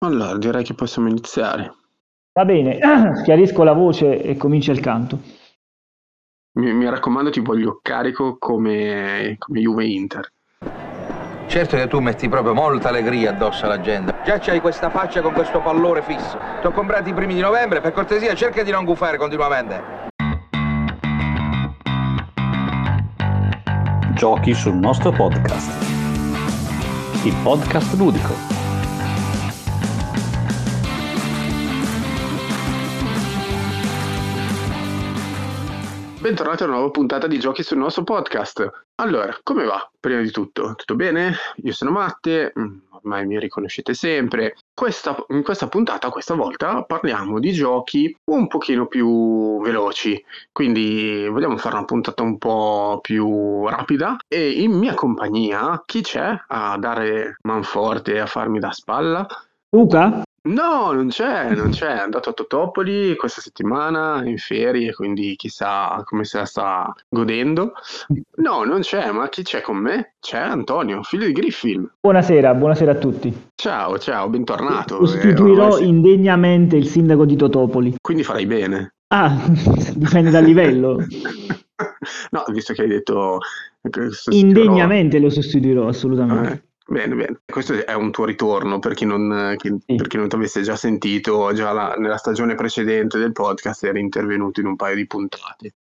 Allora, direi che possiamo iniziare. Va bene, chiarisco la voce e comincia il canto. Mi, mi raccomando, ti voglio carico come, come Juve Inter. Certo che tu metti proprio molta allegria addosso alla gente. Già c'hai questa faccia con questo pallore fisso. Ti ho comprato i primi di novembre, per cortesia cerca di non gufare continuamente. Giochi sul nostro podcast. Il podcast ludico. Bentornati a una nuova puntata di Giochi sul nostro podcast. Allora, come va? Prima di tutto, tutto bene? Io sono Matte, mm, ormai mi riconoscete sempre. Questa, in questa puntata, questa volta, parliamo di giochi un pochino più veloci, quindi vogliamo fare una puntata un po' più rapida e in mia compagnia chi c'è a dare manforte e a farmi da spalla? Luca? No, non c'è, non c'è. È andato a Totopoli questa settimana in ferie, quindi chissà come se la sta godendo. No, non c'è, ma chi c'è con me? C'è Antonio, figlio di Griffin. Buonasera, buonasera a tutti. Ciao, ciao, bentornato. Sostituirò Eh, ormai si- indegnamente il sindaco di Totopoli. Quindi farai bene. Ah, dipende dal livello. no, visto che hai detto... che sostituirò- Indegnamente lo sostituirò, assolutamente. Eh, Bene, bene. Questo è un tuo ritorno per chi non, chi- Sì. per chi non ti avesse già sentito, già la- nella stagione precedente del podcast eri intervenuto in un paio di puntate.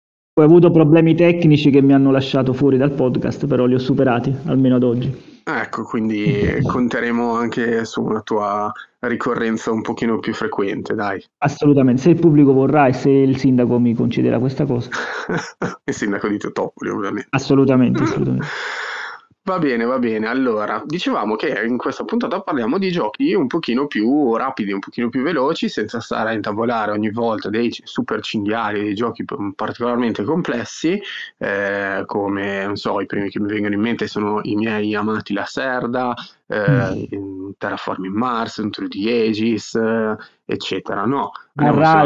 Ho avuto problemi tecnici che mi hanno lasciato fuori dal podcast, però li ho superati, almeno ad oggi. Ecco, quindi conteremo anche su una tua ricorrenza un pochino più frequente, dai. Assolutamente, se il pubblico vorrà e se il sindaco mi concederà questa cosa. Il sindaco di Totopoli, ovviamente. Assolutamente, assolutamente. Va bene, va bene. Allora, dicevamo che in questa puntata parliamo di giochi un pochino più rapidi, un pochino più veloci, senza stare a intavolare ogni volta dei super cinghiali, dei giochi particolarmente complessi, eh, come, non so, i primi che mi vengono in mente sono i miei amati Lacerda, eh, in Terraforming Mars, un True the Aegis, eccetera, no?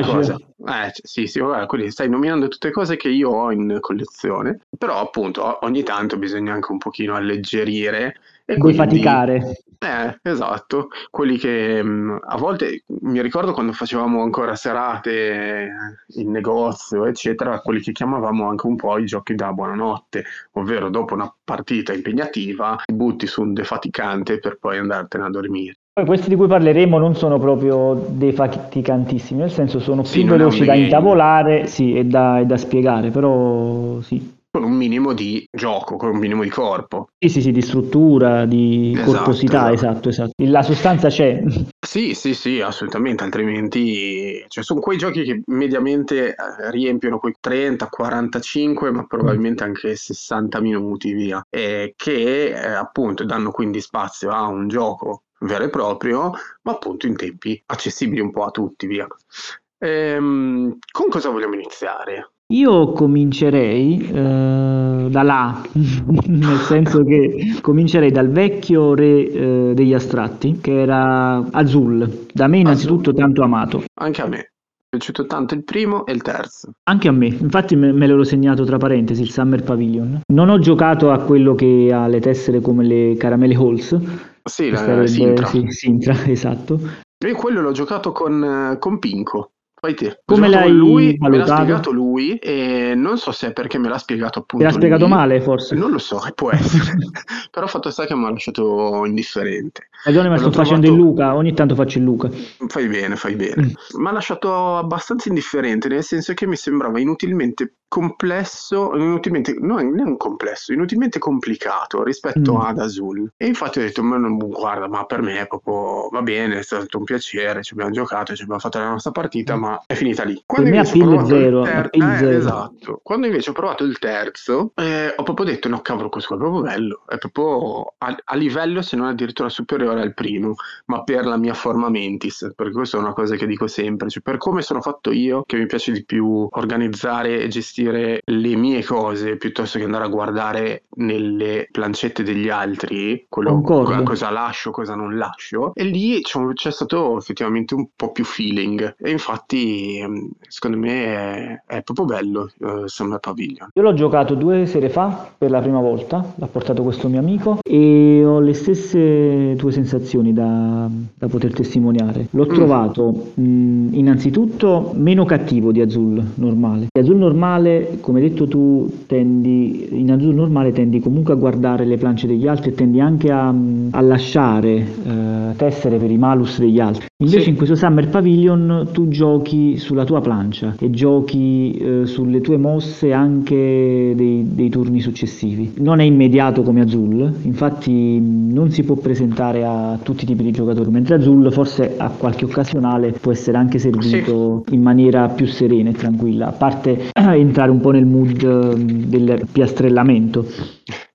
Cosa. Eh, sì, sì, vabbè, quindi stai nominando tutte cose che io ho in collezione, però appunto ogni tanto bisogna anche un pochino alleggerire e quindi... Defaticare. Eh, esatto, quelli che mh, a volte mi ricordo quando facevamo ancora serate in negozio, eccetera, quelli che chiamavamo anche un po' i giochi da buonanotte, ovvero dopo una partita impegnativa ti butti su un defaticante per poi andartene a dormire. Poi questi di cui parleremo non sono proprio defaticantissimi, nel senso sono Sì, più un veloci da intavolare, sì, e da, e da spiegare, però sì. Con un minimo di gioco, con un minimo di corpo. Sì, sì, sì, di struttura, di Esatto, corposità, esatto. esatto, esatto. La sostanza c'è. Sì, sì, sì, assolutamente, altrimenti cioè, sono quei giochi che mediamente eh, riempiono quei 30, 45, ma probabilmente anche 60 minuti, via, e che eh, appunto danno quindi spazio a un gioco vero e proprio, ma appunto in tempi accessibili un po' a tutti, via. Ehm, con cosa vogliamo iniziare? Io comincerei eh, da là, nel senso che comincerei dal vecchio re eh, degli astratti, che era Azul, da me innanzitutto tanto amato. Anche a me. Mi è piaciuto tanto il primo e il terzo. Anche a me, infatti me, me l'ero segnato tra parentesi, il Summer Pavilion. Non ho giocato a quello che ha le tessere come le caramelle Halls, Sì, la, sarebbe- Sintra. sì, Sintra, esatto. Io quello l'ho giocato con, eh, con Pinco. Fai te. Come l'hai lui, me l'ha valutato? spiegato lui e non so se è perché me l'ha spiegato appunto l'ha spiegato lui. male forse? Non lo so, può essere. Però fatto sta che mi ha lasciato indifferente. Ragione, ma sto facendo trovato- il Luca, ogni tanto faccio il Luca. Fai bene, fai bene. Mm. Mi ha lasciato abbastanza indifferente, nel senso che mi sembrava inutilmente complesso, inutilmente, no, non complesso, inutilmente complicato rispetto Mm. ad Azul. E infatti ho detto, ma non- guarda, ma per me è proprio, va bene, è stato un piacere, ci abbiamo giocato, ci abbiamo fatto la nostra partita, ma è finita lì. Quando Mm. me invece ho appeal provato il zero, ter- appeal eh, zero. esatto. Quando invece ho provato il terzo, eh, ho proprio detto, no cavolo, questo qua è proprio bello, è proprio a, a livello, se non addirittura superiore al primo ma per la mia forma mentis, perché questa è una cosa che dico sempre, cioè per come sono fatto io, che mi piace di più organizzare e gestire le mie cose piuttosto che andare a guardare nelle plancette degli altri, quello Concordo. cosa lascio, cosa non lascio, e lì c'è, c'è stato effettivamente un po' più feeling, e infatti infatti ehm, secondo me è, è proprio bello uh, Summer Pavilion. Io l'ho giocato due sere fa per la prima volta, l'ha portato questo mio amico e ho le stesse tue sensazioni da, da poter testimoniare. L'ho mm. trovato mh, innanzitutto meno cattivo di Azul normale. Di Azul normale, come hai detto tu, tendi, in Azul normale tendi comunque a guardare le planche degli altri e tendi anche a, a lasciare eh, tessere per i malus degli altri. Invece sì. in questo Summer Pavilion tu giochi sulla tua plancia e giochi eh, sulle tue mosse anche dei, dei, turni successivi. Non è immediato come Azul, infatti non si può presentare a tutti i tipi di giocatori, mentre Azul forse a qualche occasionale può essere anche servito sì. in maniera più serena e tranquilla, a parte entrare un po' nel mood ehm, del piastrellamento.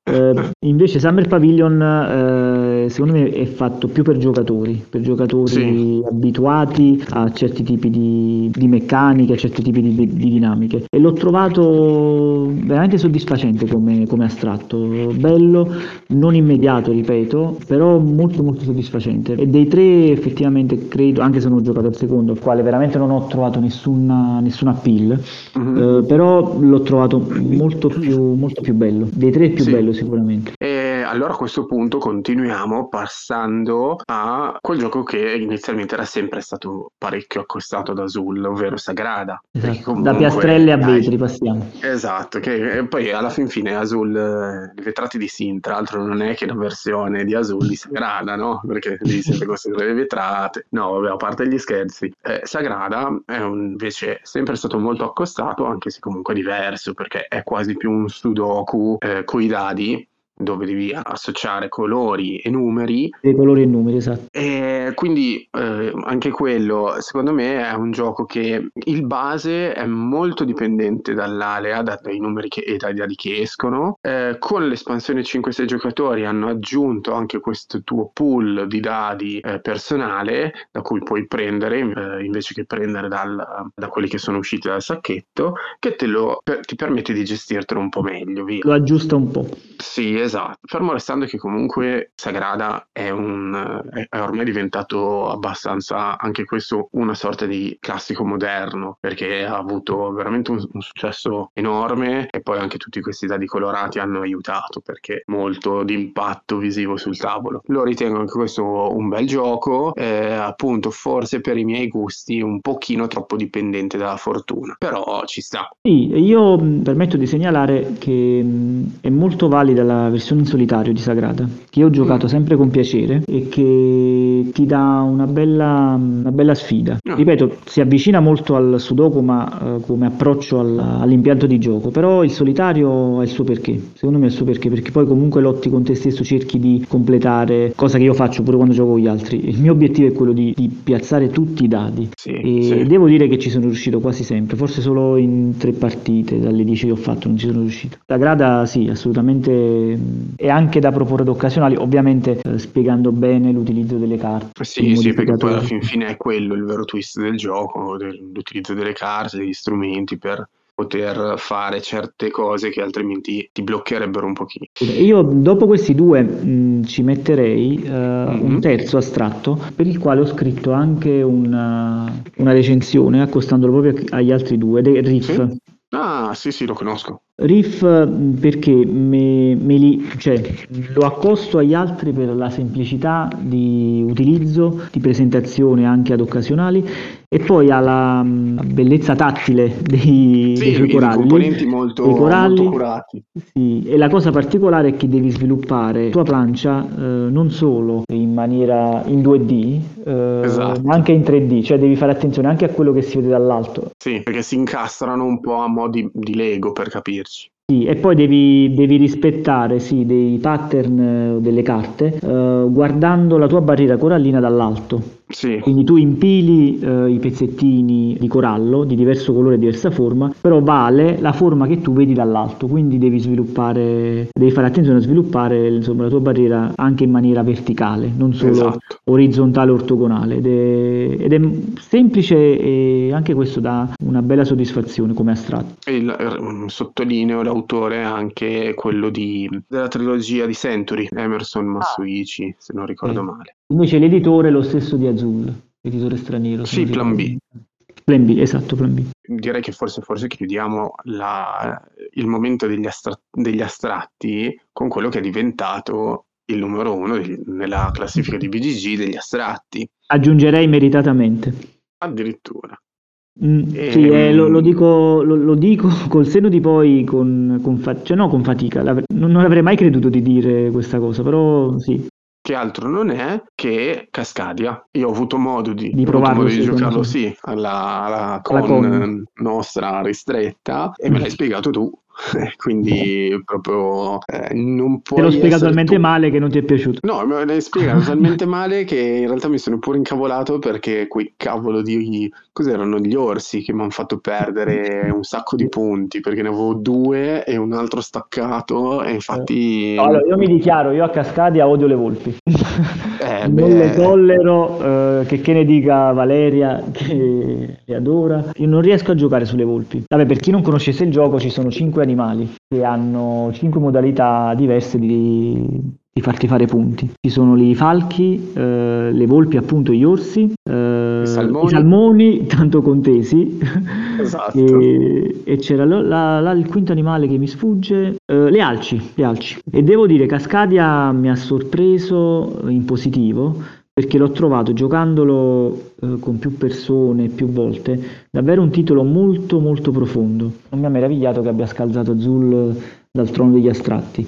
Eh, invece Summer Pavilion eh, secondo me è fatto più per giocatori, per giocatori sì. abituati a certi tipi di, di, meccaniche, a certi tipi di, di, dinamiche e l'ho trovato veramente soddisfacente come, come, astratto, bello, non immediato ripeto, però molto molto soddisfacente e dei tre effettivamente credo, anche se non ho giocato il secondo, al quale veramente non ho trovato nessuna, nessuna appeal, mm-hmm. eh, però l'ho trovato molto più, molto più bello, dei tre più sì. bello sicuramente. E allora a questo punto continuiamo passando a quel gioco che inizialmente era sempre stato parecchio accostato da Azul, ovvero Sagrada. Esatto. Comunque, da piastrelle a vetri passiamo. Esatto, che poi alla fin fine Azul, eh, i ritratti di Sin, tra l'altro non è che una versione di Azul di Sagrada, no? Perché devi sempre costruire le vetrate. No, vabbè, a parte gli scherzi. Eh, Sagrada è un, invece sempre stato molto accostato, anche se comunque diverso, perché è quasi più un sudoku eh, coi dadi dove devi associare colori e numeri. Dei colori e numeri, esatto. E quindi eh, anche quello, secondo me, è un gioco che il base è molto dipendente dall'alea, dai numeri che, e dai dadi che escono. Eh, con l'espansione 5-6 giocatori hanno aggiunto anche questo tuo pool di dadi eh, personale da cui puoi prendere eh, invece che prendere dal, da quelli che sono usciti dal sacchetto, che te lo, per, ti permette di gestirtelo un po' meglio. Via. Lo aggiusta un po'. Sì, esatto. Fermo restando che comunque Sagrada è, un, è ormai diventato abbastanza anche questo una sorta di classico moderno perché ha avuto veramente un, un successo enorme e poi anche tutti questi dadi colorati hanno aiutato perché molto di impatto visivo sul tavolo. Lo ritengo anche questo un bel gioco, eh, appunto forse per i miei gusti un pochino troppo dipendente dalla fortuna, però ci sta. Sì, io permetto di segnalare che è molto valida la versione in solitario di Sagrada, che io ho giocato mm. sempre con piacere e che ti dà una bella, una bella sfida. No. Ah. Ripeto, si avvicina molto al Sudoku ma uh, come approccio al, all'impianto di gioco, però il solitario ha il suo perché, secondo me ha il suo perché, perché poi comunque lotti con te stesso, cerchi di completare, cosa che io faccio pure quando gioco con gli altri. Il mio obiettivo è quello di, di piazzare tutti i dadi sì, e sì. devo dire che ci sono riuscito quasi sempre, forse solo in tre partite dalle 10 che ho fatto non ci sono riuscito. Sagrada sì, assolutamente e anche da proporre ad occasionali, ovviamente eh, spiegando bene l'utilizzo delle carte. Sì, sì, perché poi alla fin fine è quello il vero twist del gioco, l'utilizzo delle carte, degli strumenti per poter fare certe cose che altrimenti ti bloccherebbero un pochino. Io dopo questi due mh, ci metterei uh, mm-hmm. un terzo astratto per il quale ho scritto anche una, una recensione accostandolo proprio agli altri due è Riff. Sì? Ah, sì, sì, lo conosco. Riff perché me, me li, cioè, lo accosto agli altri per la semplicità di utilizzo, di presentazione anche ad occasionali e poi ha la, bellezza tattile dei, sì, dei coralli. componenti molto, dei coralli, molto curati. Sì, e la cosa particolare è che devi sviluppare la tua plancia eh, non solo in maniera in 2D, eh, esatto. ma anche in 3D, cioè devi fare attenzione anche a quello che si vede dall'alto. Sì, perché si incastrano un po' a mo' di, di Lego per capirci. Sì, e poi devi, devi rispettare sì, dei pattern eh, delle carte eh, guardando la tua barriera corallina dall'alto. Sì. Quindi tu impili eh, i pezzettini di corallo di diverso colore e diversa forma, però vale la forma che tu vedi dall'alto, quindi devi sviluppare, devi fare attenzione a sviluppare insomma, la tua barriera anche in maniera verticale, non solo esatto. orizzontale o ortogonale. Ed è, ed è, semplice e anche questo dà una bella soddisfazione come astratto. E il, eh, sottolineo l'autore anche quello di, della trilogia di Century, Emerson Masuici, ah. se non ricordo eh. male. Invece l'editore è lo stesso di Azul, l'editore straniero. Sì, Plan B. Plan B, esatto, plan B. Direi che forse, forse chiudiamo la, il momento degli, astra- degli astratti con quello che è diventato il numero uno di, nella classifica di BGG degli astratti. Aggiungerei meritatamente. Addirittura. Mm, sì, eh, lo, lo, dico, lo, lo, dico, col senno di poi, con, con, fa- cioè no, con fatica. non, non, avrei mai creduto di dire questa cosa, però sì. Che altro non è che Cascadia. Io ho avuto modo di, di, provarlo, modo di giocarlo, sì, alla, alla, con, alla con nostra ristretta e me l'hai spiegato tu. quindi proprio eh, non puoi te l'ho spiegato talmente tu... male che non ti è piaciuto. No me l'hai spiegato talmente male che in realtà mi sono pure incavolato perché quei cavolo di cos'erano? Gli orsi che mi hanno fatto perdere un sacco di punti perché ne avevo due e un altro staccato e infatti no, allora io mi dichiaro io a Cascadia odio le volpi. Eh, non beh... le tollero eh, che, che ne dica Valeria che le adora. Io non riesco a giocare sulle volpi. Vabbè per chi non conoscesse il gioco ci sono cinque animali che hanno cinque modalità diverse di, di farti fare punti. Ci sono i falchi, eh, le volpi, appunto gli orsi, eh, I, salmoni. i, salmoni. tanto contesi. Esatto. e, e, c'era la, la, il quinto animale che mi sfugge, eh, le alci, le alci. E devo dire, Cascadia mi ha sorpreso in positivo perché l'ho trovato giocandolo eh, con più persone più volte davvero un titolo molto molto profondo non mi ha meravigliato che abbia scalzato Zul dal trono degli astratti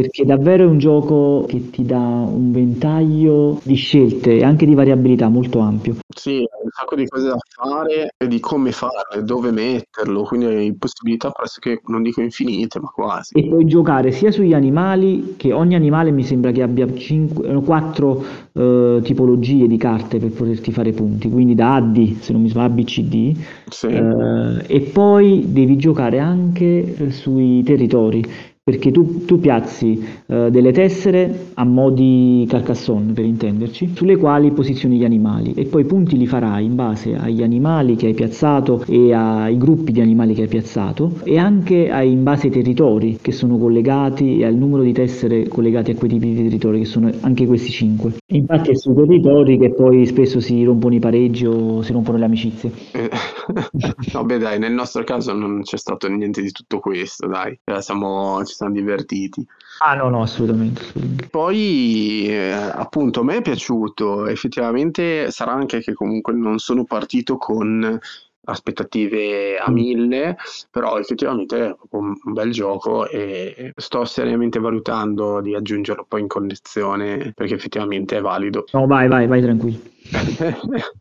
perché davvero è un gioco che ti dà un ventaglio di scelte e anche di variabilità molto ampio. Sì, un sacco di cose da fare e di come farle, dove metterlo, quindi hai possibilità pressoché, non dico infinite, ma quasi. E puoi giocare sia sugli animali, che ogni animale mi sembra che abbia 5, 4 eh, tipologie di carte per poterti fare punti, quindi da A D, se non mi sbaglio, A, B, C, D. Sì. Eh, e poi devi giocare anche eh, sui territori perché tu, tu piazzi uh, delle tessere a mo' di Carcassonne per intenderci, sulle quali posizioni gli animali e poi i punti li farai in base agli animali che hai piazzato e ai gruppi di animali che hai piazzato e anche ai, in base ai territori che sono collegati e al numero di tessere collegati a quei tipi di territori che sono anche questi cinque. Infatti è sui territori che poi spesso si rompono i pareggi o si rompono le amicizie. Eh, beh dai, nel nostro caso non c'è stato niente di tutto questo, dai, siamo, ci siamo divertiti. Ah no, no, assolutamente. assolutamente. Poi eh, appunto a me è piaciuto, effettivamente sarà anche che comunque non sono partito con aspettative a mm. mille, però effettivamente è un bel gioco e sto seriamente valutando di aggiungerlo poi in collezione perché effettivamente è valido. No, vai, vai, vai tranquillo.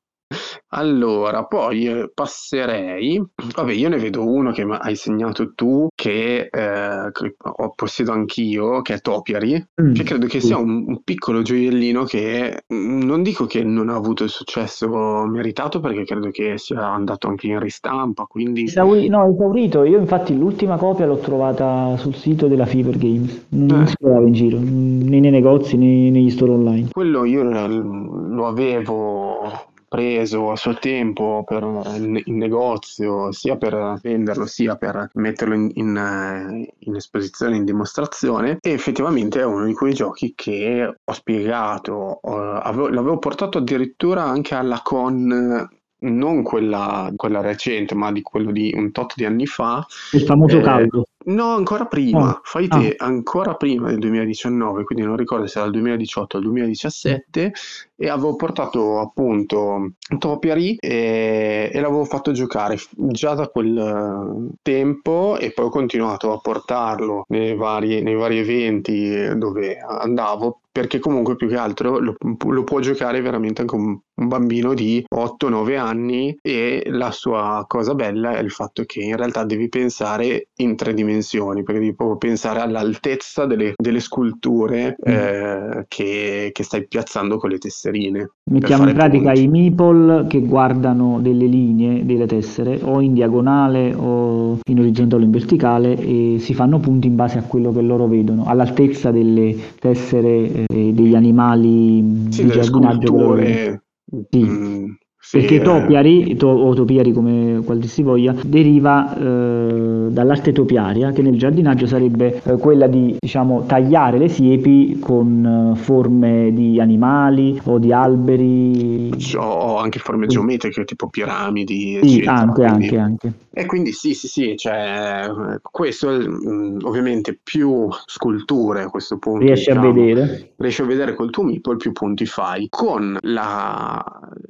Allora, poi eh, passerei. Vabbè, io ne vedo uno che hai segnato tu, che, eh, ho possiedo anch'io, che è Topiary, mm. che credo che sia un, un, piccolo gioiellino che mm, non dico che non ha avuto il successo meritato, perché credo che sia andato anche in ristampa. Quindi... Esauri- no, esaurito. Io, infatti, l'ultima copia l'ho trovata sul sito della Fever Games, non eh. si trovava in giro, né nei negozi né negli store online. Quello io lo avevo preso a suo tempo per, in, negozio sia per venderlo sia per metterlo in, in, in, esposizione, in dimostrazione. E effettivamente è uno di quei giochi che ho spiegato, uh, avevo, l'avevo portato addirittura anche alla con non quella, quella, recente, ma di quello di un tot di anni fa. Il famoso eh, caldo. No, ancora prima, oh. fai te, ah. ancora prima del 2019, quindi non ricordo se era il 2018 o il 2017, e avevo portato appunto Topiary e, e l'avevo fatto giocare già da quel tempo e poi ho continuato a portarlo nei vari, nei vari eventi dove andavo perché comunque più che altro lo, lo può giocare veramente anche un, un bambino di 8-9 anni e la sua cosa bella è il fatto che in realtà devi pensare in tre dimensioni, perché devi proprio pensare all'altezza delle, delle sculture mm. eh, che, che, stai piazzando con le tesserine. Mettiamo in pratica punti. i meeple che guardano delle linee delle tessere o in diagonale o in orizzontale o in verticale e si fanno punti in base a quello che loro vedono, all'altezza delle tessere eh, degli animali sì, di giardinaggio. Sì. Mm, Sì, Perché eh, topiary, to- o topiary come qual dir si voglia, deriva eh, dall'arte topiaria, che nel giardinaggio sarebbe eh, quella di diciamo, tagliare le siepi con eh, forme di animali o di alberi. ho anche forme geometriche, tipo piramidi, Sì, eccetera. anche, quindi- anche, anche. E quindi sì, sì, sì, cioè, questo ovviamente più sculture a questo punto. Riesci a diciamo, vedere? riesci a vedere col tuo meeple più punti fai, con la,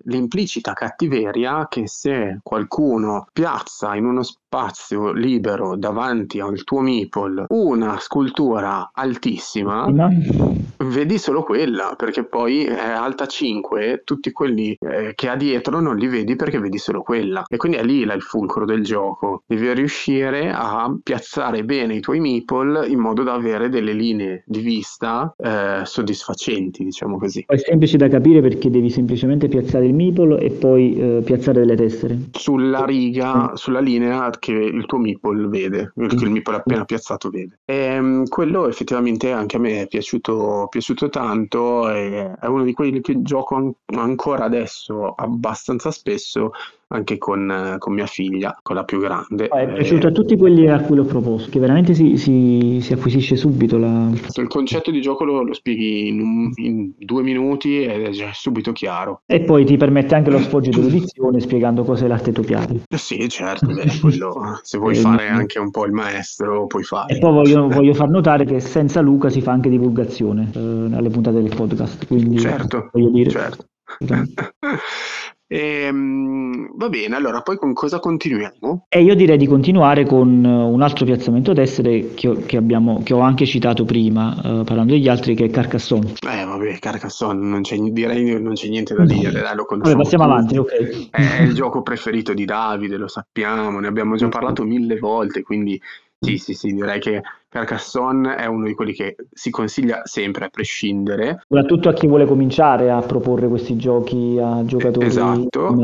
l'implicita cattiveria che se qualcuno piazza in uno spazio libero davanti al tuo meeple una scultura altissima, Ma- vedi solo quella, perché poi è alta 5, tutti quelli eh, che ha dietro non li vedi perché vedi solo quella. E quindi è lì là il fulcro del gioco. Devi riuscire a piazzare bene i tuoi meeple in modo da avere delle linee di vista eh, soddisfacenti, diciamo così. È semplice da capire perché devi semplicemente piazzare il meeple e poi eh, piazzare delle tessere. Sulla riga, sulla linea che il tuo meeple vede, che il meeple appena piazzato vede. E, mm, quello effettivamente anche a me è piaciuto, piaciuto tanto, è uno di quelli che gioco an- ancora adesso abbastanza spesso anche con, eh, con mia figlia, con la più grande. È Eh, piaciuto a tutti quelli a cui l'ho proposto, che veramente si, si- si acquisisce subito la... il concetto di gioco lo, lo spieghi in, un- in due minuti ed è già subito chiaro. E poi ti permette anche lo sfoggio dell'edizione spiegando cos'è l'arte topiaria. Eh Sì, certo, beh, quello, se vuoi Eh, fare anche un po' il maestro, puoi fare. E poi voglio, voglio far notare che senza Luca si fa anche divulgazione eh, alle puntate del podcast, quindi Certo, voglio dire... certo. Ehm, va bene, allora poi con cosa continuiamo? E io direi di continuare con eh, un altro piazzamento tessere che ho, che abbiamo- che ho anche citato prima, eh, parlando degli altri, che è Carcassonne. Eh, vabbè, Carcassonne, non c'è, direi non c'è niente da dire, dai, lo Vabbè, conosciamo passiamo tutti. avanti, ok. È il gioco preferito di Davide, lo sappiamo, ne abbiamo già parlato mille volte, quindi sì, sì, sì, direi che Carcassonne è uno di quelli che si consiglia sempre a prescindere. Soprattutto a chi vuole cominciare a proporre questi giochi a giocatori Esatto.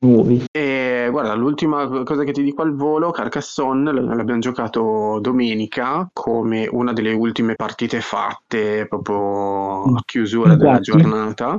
nuovi. E guarda, l'ultima cosa che ti dico al volo, Carcassonne, l'abbiamo giocato domenica come una delle ultime partite fatte, proprio a chiusura della Infatti. giornata,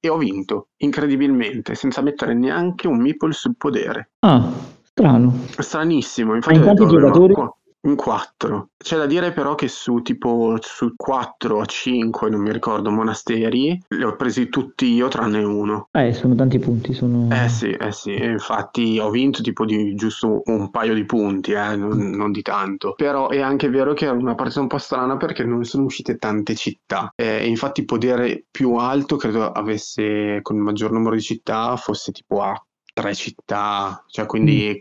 e ho vinto, incredibilmente, senza mettere neanche un meeple sul podere. Ah, strano. Stranissimo, infatti in ho detto, quanti "Vabbè, ma giocatori?" qua- In quattro. C'è da dire però che su tipo su 4 o 5, non mi ricordo, monasteri, li ho presi tutti io tranne uno. Eh, sono tanti punti, sono... Eh sì, eh sì, infatti ho vinto tipo di giusto un paio di punti, eh, non, non di tanto. Però è anche vero che era una partita un po' strana perché non sono uscite tante città. Eh, infatti il podere più alto credo avesse con il maggior numero di città fosse tipo a tre città, cioè quindi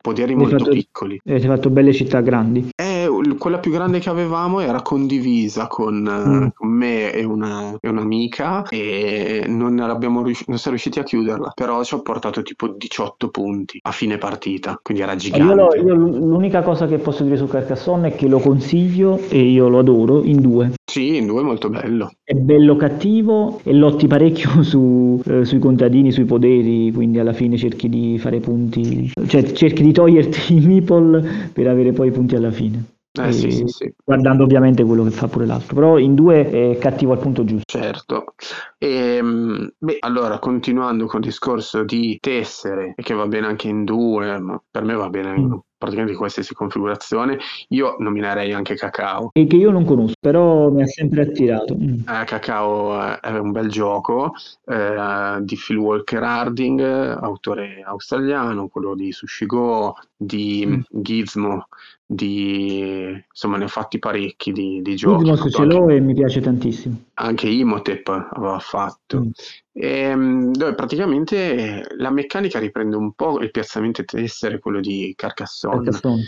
poderi Hai molto fatto- piccoli. Avete fatto belle città grandi. Eh, l- quella più grande che avevamo era condivisa con, eh, Mm. con me e, una- e un'amica e non, rius- non siamo riusciti a chiuderla, però ci ho portato tipo 18 punti a fine partita, quindi era E Io, gigante. lo- io l'unica cosa che posso dire su Carcassonne è che lo consiglio e io lo adoro in due. Sì, in due è molto bello. È bello cattivo e lotti parecchio su, eh, sui contadini, sui poderi, quindi alla fine cerchi di fare punti, cioè cerchi di toglierti i meeple per avere poi i punti alla fine. Eh E sì, sì, sì, Guardando ovviamente quello che fa pure l'altro, però in due è cattivo al punto giusto. certo. Ehm, beh, allora, continuando con il discorso di tessere, e che va bene anche in due, ma per me va bene in Mm. Praticamente qualsiasi configurazione, io nominerei anche Cacao. E che io non conosco, però mi ha sempre attirato. Mm. Eh, Cacao è è un bel gioco eh, di Phil Walker Harding, autore australiano, quello di Sushi Go, di Mm. Gizmo, di insomma ne ha fatti parecchi di, di giochi. Fatto ce l'ho e mi piace tantissimo. anche Imhotep aveva fatto. Mm. Ehm, dove praticamente eh, la meccanica riprende un po' il piazzamento tessere, quello di Carcassonne. Carcassonne.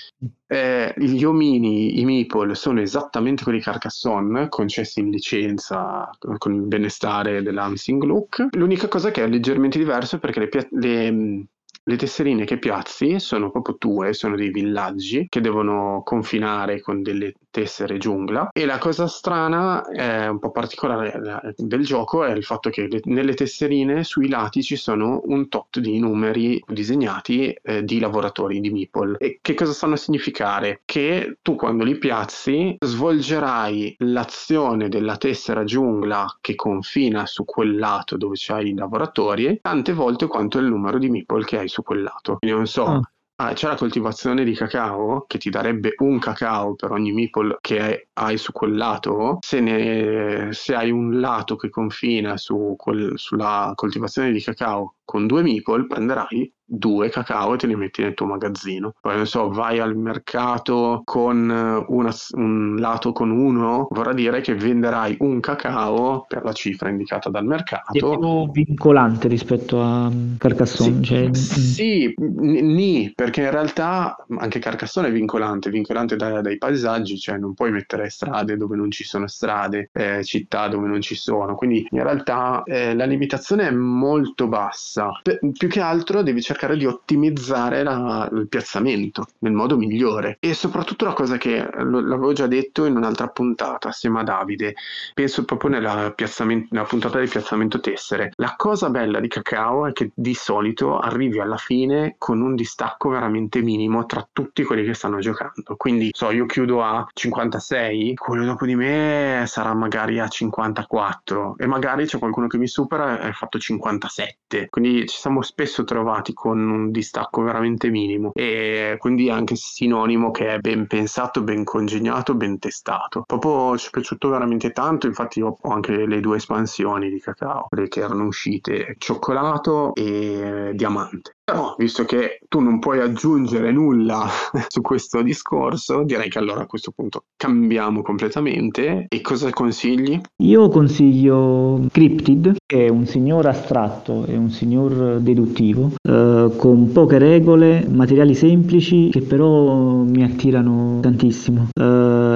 Eh, gli omini, i meeple, sono esattamente quelli di Carcassonne, concessi in licenza con il benestare dell'Hansing Look. L'unica cosa che è leggermente diverso è perché le, le, mh, le tesserine che piazzi sono proprio tue, sono dei villaggi che devono confinare con delle tessere giungla e la cosa strana è un po' particolare del gioco è il fatto che le, nelle tesserine sui lati ci sono un tot di numeri disegnati eh, di lavoratori di Meeple e che cosa stanno a significare? Che tu quando li piazzi svolgerai l'azione della tessera giungla che confina su quel lato dove c'hai i lavoratori tante volte quanto il numero di Meeple che hai su quel lato. Quindi non so, oh Ah, c'è la coltivazione di cacao che ti darebbe un cacao per ogni meeple che hai su quel lato. Se, ne, se hai un lato che confina su quel, sulla coltivazione di cacao con due meeple, prenderai due cacao e te li metti nel tuo magazzino. Poi non so, vai al mercato con eh, una, un lato con uno, vorrà dire che venderai un cacao per la cifra indicata dal mercato. È più vincolante rispetto a Carcassonne. Sì, cioè... sì ni, perché in realtà anche Carcassonne è vincolante, vincolante da, dai paesaggi, cioè non puoi mettere strade dove non ci sono strade, eh, città dove non ci sono, quindi in realtà eh, la limitazione è molto bassa. P- più che altro devi cercare cercare di ottimizzare la, il piazzamento nel modo migliore. E soprattutto la cosa che l'avevo già detto in un'altra puntata assieme a Davide penso proprio nella, nella puntata del piazzamento tessere. La cosa bella di Cacao è che di solito arrivi alla fine con un distacco veramente minimo tra tutti quelli che stanno giocando. Quindi so io chiudo a 56 quello dopo di me sarà magari a 54 e magari c'è qualcuno che mi supera e ha fatto 57 quindi ci siamo spesso trovati con un distacco veramente minimo e quindi anche sinonimo che è ben pensato, ben congegnato, ben testato. Proprio ci è piaciuto veramente tanto, infatti ho anche le due espansioni di cacao, quelle che erano uscite, cioccolato e diamante. Però, visto che tu non puoi aggiungere nulla su questo discorso, direi che allora a questo punto cambiamo completamente. E cosa consigli? Io consiglio Cryptid, che è un signor astratto e un signor deduttivo, eh, con poche regole, materiali semplici che però mi attirano tantissimo. Eh,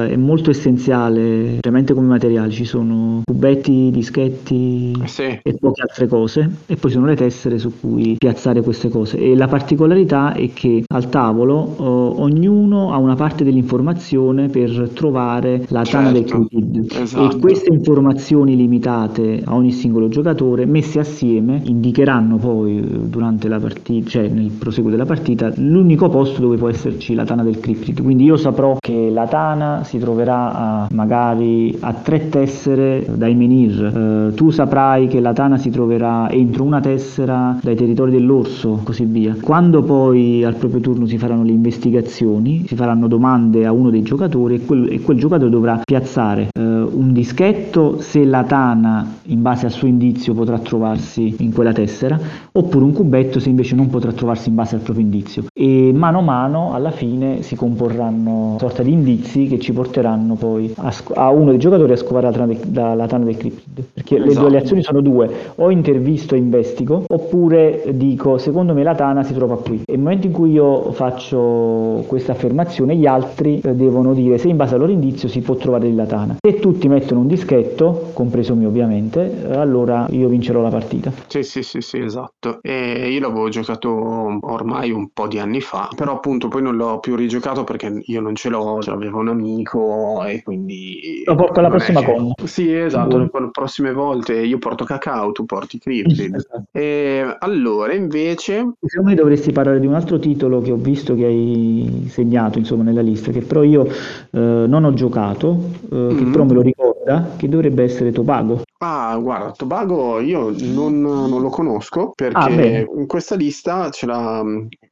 è molto essenziale, veramente come materiali, ci sono cubetti, dischetti sì. e poche altre cose. E poi sono le tessere su cui piazzare queste cose e la particolarità è che al tavolo oh, ognuno ha una parte dell'informazione per trovare la tana certo, del Cupid esatto. e queste informazioni limitate a ogni singolo giocatore messe assieme indicheranno poi durante la partita, cioè nel proseguo della partita, l'unico posto dove può esserci la tana del Cryptid. Quindi io saprò che la tana si troverà a, magari a tre tessere dai menhir, eh, tu saprai che la tana si troverà entro una tessera dai territori dell'orso così via. Quando poi al proprio turno si faranno le investigazioni, si faranno domande a uno dei giocatori e quel, e quel giocatore dovrà piazzare eh, un dischetto se la tana in base al suo indizio potrà trovarsi in quella tessera, oppure un cubetto se invece non potrà trovarsi in base al proprio indizio. E mano a mano alla fine si comporranno sorta di indizi che ci porteranno poi a, sc- a uno dei giocatori a scovare la tana, de- la tana del cryptid. Perché esatto. le due le azioni sono due, o intervisto e investigo, oppure dico secondo me la tana si trova qui. E nel momento in cui io faccio questa affermazione, gli altri eh, devono dire se in base al loro indizio si può trovare la tana. Se tutti mettono un dischetto, compreso me ovviamente, eh, allora io vincerò la partita. Sì, sì, sì, sì, esatto. E io l'avevo giocato ormai un po' di anni fa, però appunto poi non l'ho più rigiocato perché io non ce l'ho, ce l'avevo un amico e quindi... Lo porto alla prossima che... con. Sì, esatto, le prossime volte io porto cacao, tu porti Cryptid. esatto. E allora invece Secondo me dovresti parlare di un altro titolo che ho visto che hai segnato insomma, nella lista, che però io eh, non ho giocato, eh, mm-hmm. che però me lo ricorda, che dovrebbe essere Tobago. Ah, guarda, Tobago io non, non lo conosco perché ah, in questa lista ce l'ha,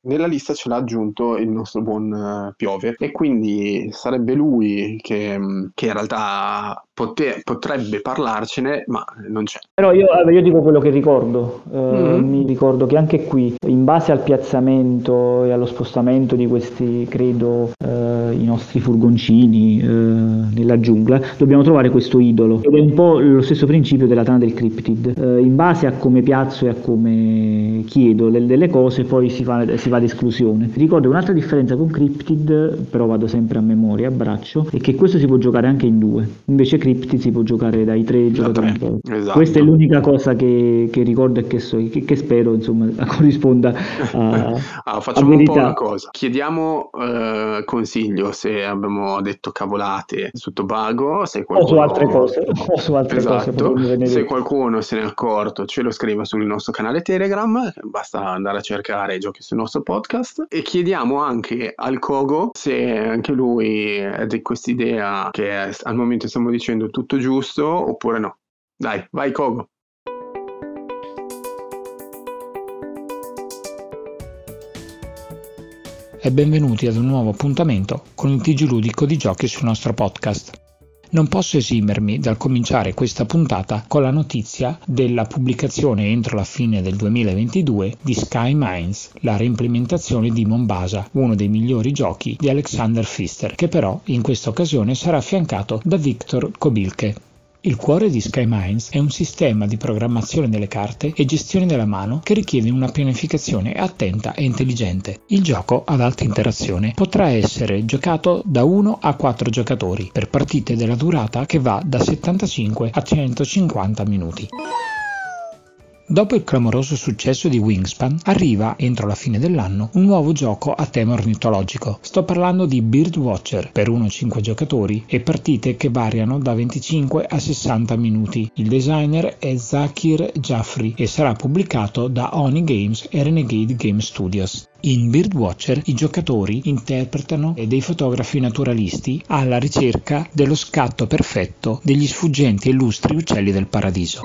nella lista ce l'ha aggiunto il nostro buon uh, Piove e quindi sarebbe lui che, che in realtà pote- potrebbe parlarcene, ma non c'è. Però io, io dico quello che ricordo, uh, mm-hmm. mi ricordo che anche qui, in base al piazzamento e allo spostamento di questi, credo, uh, i nostri furgoncini nella giungla, dobbiamo trovare questo idolo ed è un po' lo stesso principio della tana del cryptid. Eh, in base a come piazzo e a come chiedo le, delle cose, poi si, fa, si va ad esclusione. Ricordo un'altra differenza con cryptid, però vado sempre a memoria, a braccio, è che questo si può giocare anche in due. Invece cryptid si può giocare dai tre giocatori. Esatto. Questa è l'unica cosa che, che ricordo e che, so, che, che spero insomma, corrisponda a, ah, facciamo a un po' una cosa. Chiediamo consigli consiglio se abbiamo detto cavolate su Tobago, se qualcuno... o su altre cose, o su altre esatto. cose se qualcuno se ne è accorto ce lo scriva sul nostro canale Telegram, basta andare a cercare i giochi sul nostro podcast e chiediamo anche al Kogo se anche lui è di questa idea che al momento stiamo dicendo tutto giusto oppure no. Dai, vai Kogo. e benvenuti ad un nuovo appuntamento con il TG Ludico di Giochi sul nostro podcast. Non posso esimermi dal cominciare questa puntata con la notizia della pubblicazione entro la fine del 2022 di Sky Mines, la reimplementazione di Mombasa, uno dei migliori giochi di Alexander Pfister, che però in questa occasione sarà affiancato da Victor Kobilke. Il cuore di SkyMines è un sistema di programmazione delle carte e gestione della mano che richiede una pianificazione attenta e intelligente. Il gioco ad alta interazione potrà essere giocato da 1 a 4 giocatori per partite della durata che va da 75 a 150 minuti. Dopo il clamoroso successo di Wingspan, arriva, entro la fine dell'anno, un nuovo gioco a tema ornitologico. Sto parlando di Birdwatcher, per 1-5 giocatori, e partite che variano da 25 a 60 minuti. Il designer è Zakir Jaffri e sarà pubblicato da Oni Games e Renegade Game Studios. In Birdwatcher i giocatori interpretano dei fotografi naturalisti alla ricerca dello scatto perfetto degli sfuggenti e illustri uccelli del paradiso.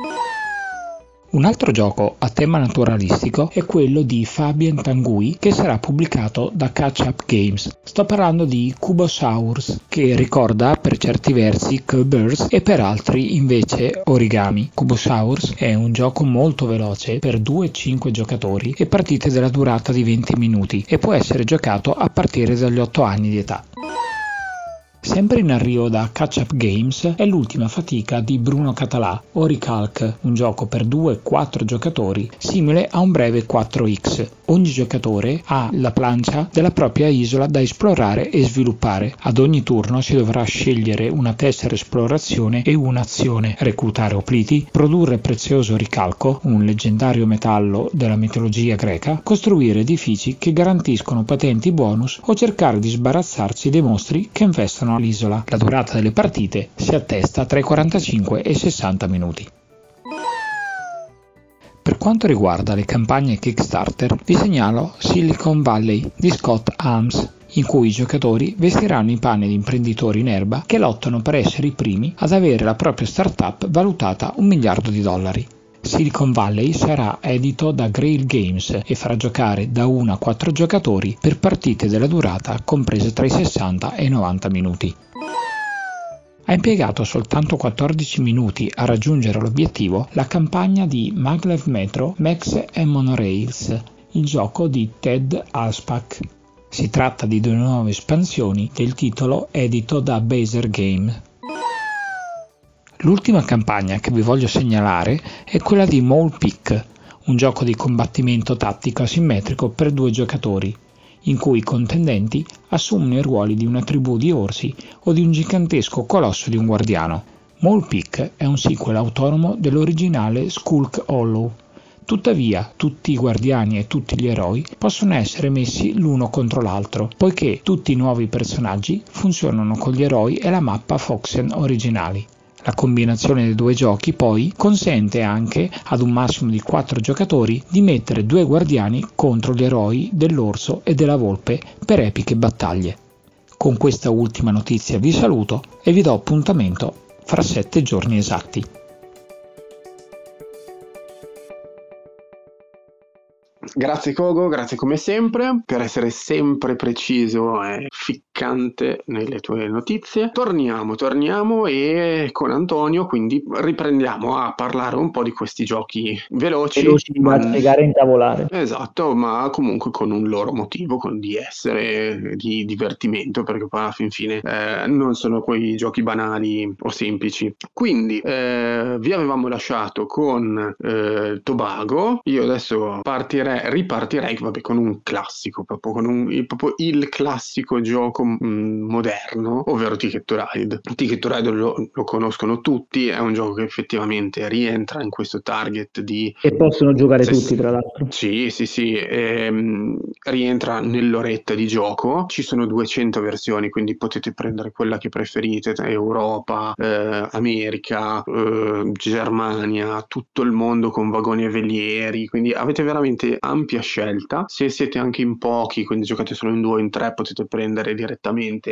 Un altro gioco a tema naturalistico è quello di Fabien Tanguy che sarà pubblicato da Catch Up Games. Sto parlando di Cubosaurs che ricorda per certi versi Cubers e per altri invece Origami. Cubosaurs è un gioco molto veloce per 2-5 giocatori e partite della durata di 20 minuti e può essere giocato a partire dagli 8 anni di età. Sempre in arrivo da Catch Up Games è l'ultima fatica di Bruno Català, Oricalc, un gioco per 2-4 giocatori simile a un breve 4X. Ogni giocatore ha la plancia della propria isola da esplorare e sviluppare. Ad ogni turno si dovrà scegliere una tessera esplorazione e un'azione, reclutare opliti, produrre prezioso ricalco, un leggendario metallo della mitologia greca, costruire edifici che garantiscono patenti bonus o cercare di sbarazzarsi dei mostri che investono tornano all'isola. La durata delle partite si attesta tra i 45 e i 60 minuti. Per quanto riguarda le campagne Kickstarter, vi segnalo Silicon Valley di Scott Arms, in cui i giocatori vestiranno i panni di imprenditori in erba che lottano per essere i primi ad avere la propria startup valutata un miliardo di dollari. Silicon Valley sarà edito da Grail Games e farà giocare da 1 a 4 giocatori per partite della durata comprese tra i 60 e i 90 minuti. Ha impiegato soltanto 14 minuti a raggiungere l'obiettivo la campagna di Maglev Metro Max e Monorails, il gioco di Ted Alspach. Si tratta di due nuove espansioni del titolo edito da Baser Game. L'ultima campagna che vi voglio segnalare è quella di Mole Peak, un gioco di combattimento tattico asimmetrico per due giocatori, in cui i contendenti assumono i ruoli di una tribù di orsi o di un gigantesco colosso di un guardiano. Mole Peak è un sequel autonomo dell'originale Skulk Hollow. Tuttavia, tutti i guardiani e tutti gli eroi possono essere messi l'uno contro l'altro, poiché tutti i nuovi personaggi funzionano con gli eroi e la mappa Foxen originali. La combinazione dei due giochi poi consente anche ad un massimo di 4 giocatori di mettere due guardiani contro gli eroi dell'orso e della volpe per epiche battaglie. Con questa ultima notizia vi saluto e vi do appuntamento fra 7 giorni esatti. Grazie Kogo, grazie come sempre per essere sempre preciso e ficcante nelle tue notizie. Torniamo, torniamo e con Antonio quindi riprendiamo a parlare un po' di questi giochi veloci. Veloci ma... da spiegare e intavolare. Esatto, ma comunque con un loro motivo, con di essere di divertimento, perché poi alla fin fine eh, non sono quei giochi banali o semplici. Quindi eh, vi avevamo lasciato con eh, Tobago, io adesso partirei ripartirei vabbè, con un classico, proprio con un, proprio il classico gioco mm, moderno, ovvero Ticket to Ride. Ticket to Ride lo, lo, conoscono tutti, è un gioco che effettivamente rientra in questo target di... E possono giocare se, tutti, tra l'altro. Sì, sì, sì, ehm, rientra nell'oretta di gioco, ci sono 200 versioni, quindi potete prendere quella che preferite, Europa, eh, America, eh, Germania, tutto il mondo con vagoni e velieri, quindi avete veramente ampia scelta. Se siete anche in pochi, quindi giocate solo in due o in tre, potete prendere direttamente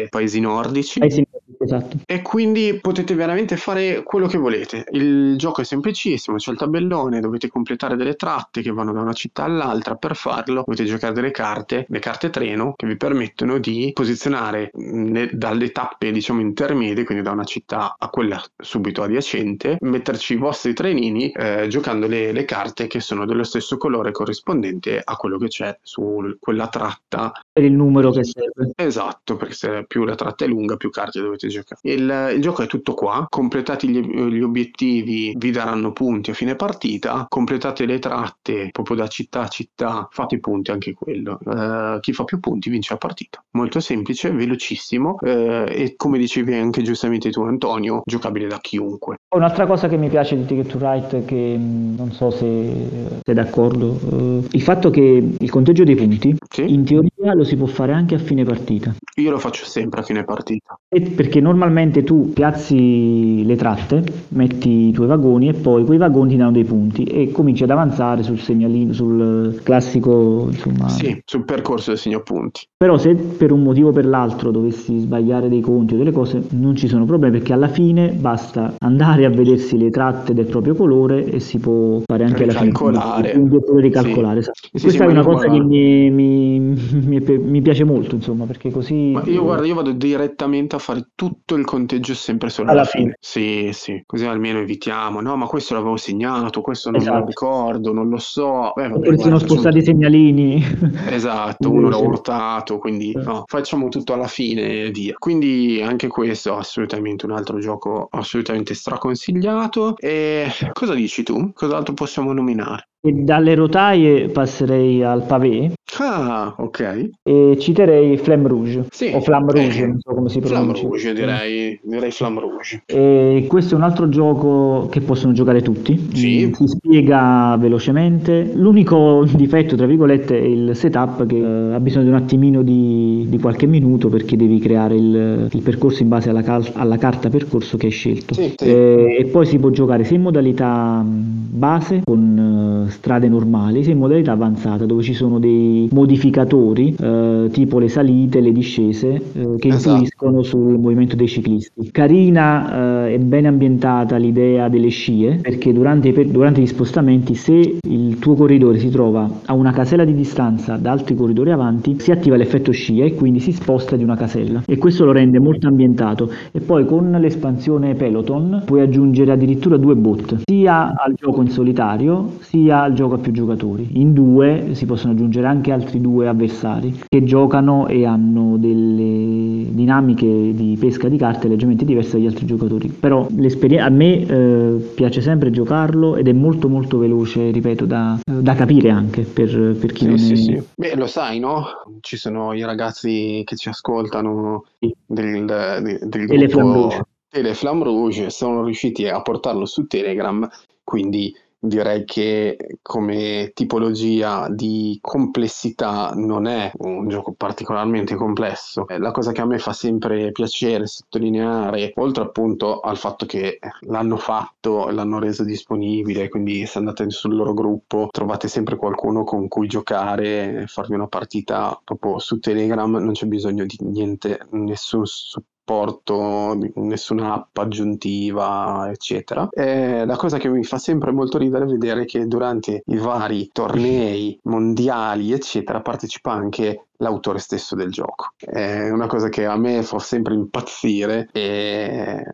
paesi nordici. Paesi Esatto. E quindi potete veramente fare quello che volete. Il gioco è semplicissimo, c'è il tabellone, dovete completare delle tratte che vanno da una città all'altra. Per farlo dovete giocare delle carte, le carte treno, che vi permettono di posizionare ne, dalle tappe, diciamo, intermedie, quindi da una città a quella subito adiacente, metterci i vostri trenini eh, giocando le, le, carte che sono dello stesso colore corrispondente a quello che c'è su quella tratta. Per il numero che serve. Esatto, perché se più la tratta è lunga, più carte dovete giocare. Il, il gioco è tutto qua, completati gli, gli, obiettivi vi daranno punti a fine partita, completate le tratte proprio da città a città, fate i punti anche quello. Uh, chi fa più punti vince la partita. Molto semplice, velocissimo uh, e come dicevi anche giustamente tu Antonio, giocabile da chiunque. Un'altra cosa che mi piace di Ticket to Ride che mm, non so se sei d'accordo, uh, il fatto che il conteggio dei punti sì? in teoria lo si può fare anche a fine partita. Io lo faccio sempre a fine partita. E perché normalmente tu piazzi le tratte, metti i tuoi vagoni e poi quei vagoni ti danno dei punti e cominci ad avanzare sul segnalino, sul classico, insomma... Sì, sul percorso del segno punti. Però se per un motivo o per l'altro dovessi sbagliare dei conti o delle cose, non ci sono problemi perché alla fine basta andare a vedersi le tratte del proprio colore e si può fare anche la fine. Quindi ricalcolare. Sì. Esatto. Sì, Questa sì, è una cosa che mi, mi, mi, mi, piace molto, insomma, perché così... Ma io guarda, io vado direttamente a fare tutto il conteggio sempre solo alla, fine. fine. Sì, sì, così almeno evitiamo. No, ma questo l'avevo segnato, questo non esatto. me lo ricordo, non lo so. Eh, vabbè, guarda, sono spostati i segnalini. Esatto, uno l'ha urtato, quindi no, facciamo tutto alla fine e via. Quindi anche questo assolutamente un altro gioco assolutamente straconsigliato. E cosa dici tu? Cos'altro possiamo nominare? E dalle rotaie passerei al pavé. Ah, ok. E citerei Flamme Rouge. Sì, o Flamme Rouge, eh, non so come si pronuncia. Flamme Rouge, direi, direi Flamme Rouge. E questo è un altro gioco che possono giocare tutti. Sì. Si spiega velocemente. L'unico difetto, tra virgolette, è il setup che uh, ha bisogno di un attimino di, di, qualche minuto perché devi creare il, il percorso in base alla, cal- alla, carta percorso che hai scelto. Sì, sì. E, e, poi si può giocare sia in modalità base con uh, strade normali, sia in modalità avanzata dove ci sono dei modificatori eh, tipo le salite, le discese eh, che esatto. influiscono sul movimento dei ciclisti. Carina eh, e ben ambientata l'idea delle scie perché durante, durante, gli spostamenti se il tuo corridore si trova a una casella di distanza da altri corridori avanti si attiva l'effetto scia e quindi si sposta di una casella e questo lo rende molto ambientato e poi con l'espansione Peloton puoi aggiungere addirittura due bot sia al gioco in solitario sia al gioco a più giocatori. In due si possono aggiungere anche altri due avversari che giocano e hanno delle dinamiche di pesca di carte leggermente diverse dagli altri giocatori. Però a me eh, piace sempre giocarlo ed è molto molto veloce, ripeto, da, da capire anche per, per chi sì, non sì, è... Sì. Beh, lo sai, no? Ci sono i ragazzi che ci ascoltano del, del, del gruppo Teleflam Rouge sono riusciti a portarlo su Telegram, quindi direi che come tipologia di complessità non è un gioco particolarmente complesso. Eh, la cosa che a me fa sempre piacere sottolineare, oltre appunto al fatto che l'hanno fatto, l'hanno reso disponibile, quindi se andate sul loro gruppo trovate sempre qualcuno con cui giocare, farvi una partita proprio su Telegram, non c'è bisogno di niente, nessun supporto supporto, nessuna app aggiuntiva, eccetera. E la cosa che mi fa sempre molto ridere è vedere che durante i vari tornei mondiali, eccetera, partecipa anche l'autore stesso del gioco. È una cosa che a me fa sempre impazzire e,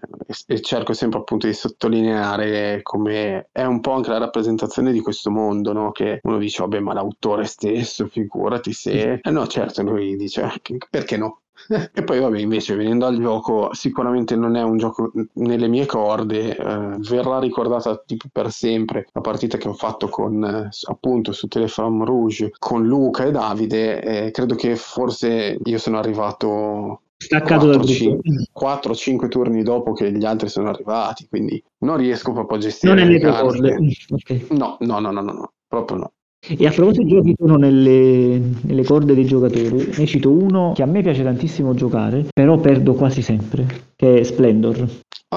e, cerco sempre appunto di sottolineare come è un po' anche la rappresentazione di questo mondo, no? Che uno dice, vabbè, ma l'autore stesso, figurati se... Eh no, certo, lui dice, perché no? E poi vabbè invece venendo al gioco sicuramente non è un gioco nelle mie corde eh, verrà ricordata tipo per sempre la partita che ho fatto con eh, appunto su Telefram Rouge con Luca e Davide eh, credo che forse io sono arrivato staccato dal gruppo. 4-5 turni dopo che gli altri sono arrivati, quindi non riesco proprio a gestire non è le le corde. Okay. No, no, no, no, no, proprio no. E a proposito di giochi sono nelle, nelle, corde dei giocatori, ne cito uno che a me piace tantissimo giocare, però perdo quasi sempre, che è Splendor.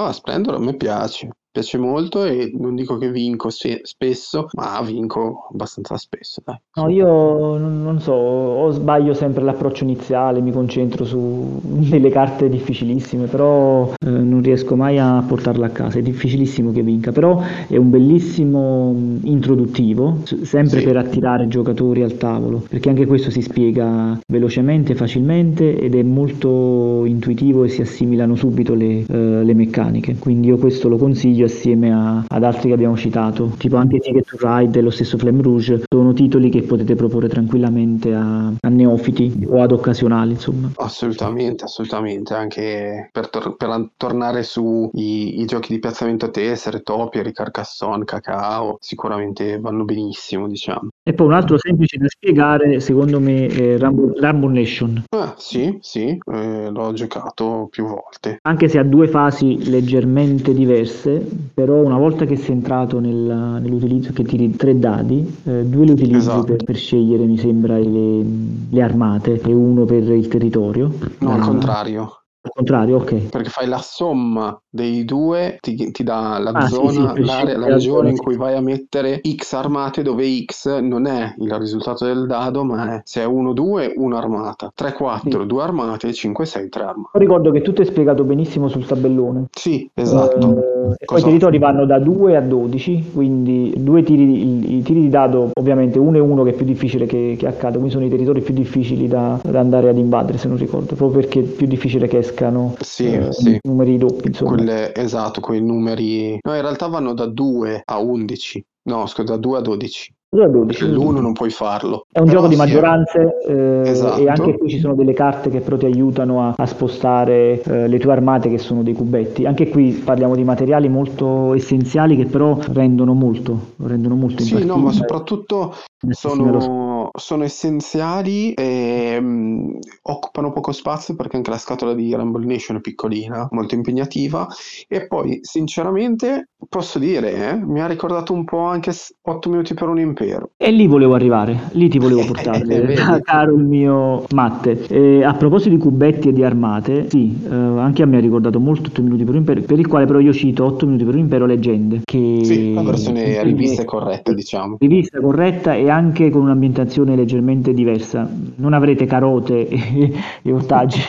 Ah, Splendor a me piace piace molto e non dico che vinco se- spesso, ma vinco abbastanza spesso. Dai. No, io non, so, o sbaglio sempre l'approccio iniziale, mi concentro su delle carte difficilissime, però eh, non riesco mai a portarla a casa. È difficilissimo che vinca, però è un bellissimo introduttivo, sempre sì. per attirare giocatori al tavolo, perché anche questo si spiega velocemente, facilmente ed è molto intuitivo e si assimilano subito le, uh, le meccaniche. Quindi io questo lo consiglio assieme a, ad altri che abbiamo citato, tipo anche Ticket to Ride e lo stesso Flame Rouge, sono titoli che potete proporre tranquillamente a, a neofiti o ad occasionali, insomma. Assolutamente, assolutamente, anche per, tor- per tornare sui i giochi di piazzamento a tessere, Topiary, Carcassonne, Cacao, sicuramente vanno benissimo, diciamo. E poi un altro semplice da spiegare, secondo me, è Rumble, Nation. Ah, sì, sì, eh, l'ho giocato più volte. Anche se ha due fasi leggermente diverse, però una volta che sei entrato nel, nell'utilizzo, che tiri tre dadi, eh, due li utilizzi esatto. per, per, scegliere, mi sembra, le, le, armate e uno per il territorio. No, al contrario. Al contrario, ok. Perché fai la somma dei due, ti, ti dà la ah, zona, sì, sì, l'area, la regione in cui vai a mettere X armate, dove X non è il risultato del dado, ma è se è 1-2, un'armata, 3-4, sì. due armate, 5-6, tre armate. Ricordo che tutto è spiegato benissimo sul tabellone. Sì, esatto. Eh, poi i territori vanno da 2 a 12, quindi due tiri, i, i tiri di dado, ovviamente uno e uno che è più difficile che, che accada, quindi sono i territori più difficili da, da, andare ad invadere, se non ricordo, proprio perché è più difficile che escano sì, eh, sì. numeri doppi, insomma. Quelle, esatto, quei numeri. No, in realtà vanno da 2 a 11. No, scusa, da 2 a 12. 2 a 12. L'uno non puoi farlo. È un Però gioco di maggioranze eh, esatto. e anche qui ci sono delle carte che però ti aiutano a, a spostare eh, le tue armate che sono dei cubetti. Anche qui parliamo di materiali molto essenziali che però rendono molto, rendono molto Sì, no, ma soprattutto sono, sono, essenziali e um, occupano poco spazio perché anche la scatola di Rumble Nation è piccolina, molto impegnativa e poi sinceramente posso dire, eh, mi ha ricordato un po' anche 8 minuti per un impero. E lì volevo arrivare, lì ti volevo portare, caro il mio Matte. E a proposito di cubetti e di armate, sì, eh, anche a me ha ricordato molto 8 minuti per un impero, per il quale però io cito 8 minuti per un impero leggende. Che... Sì, la versione rivista e corretta, diciamo. Rivista corretta e anche con un'ambientazione leggermente diversa. Non avrete carote e, e ortaggi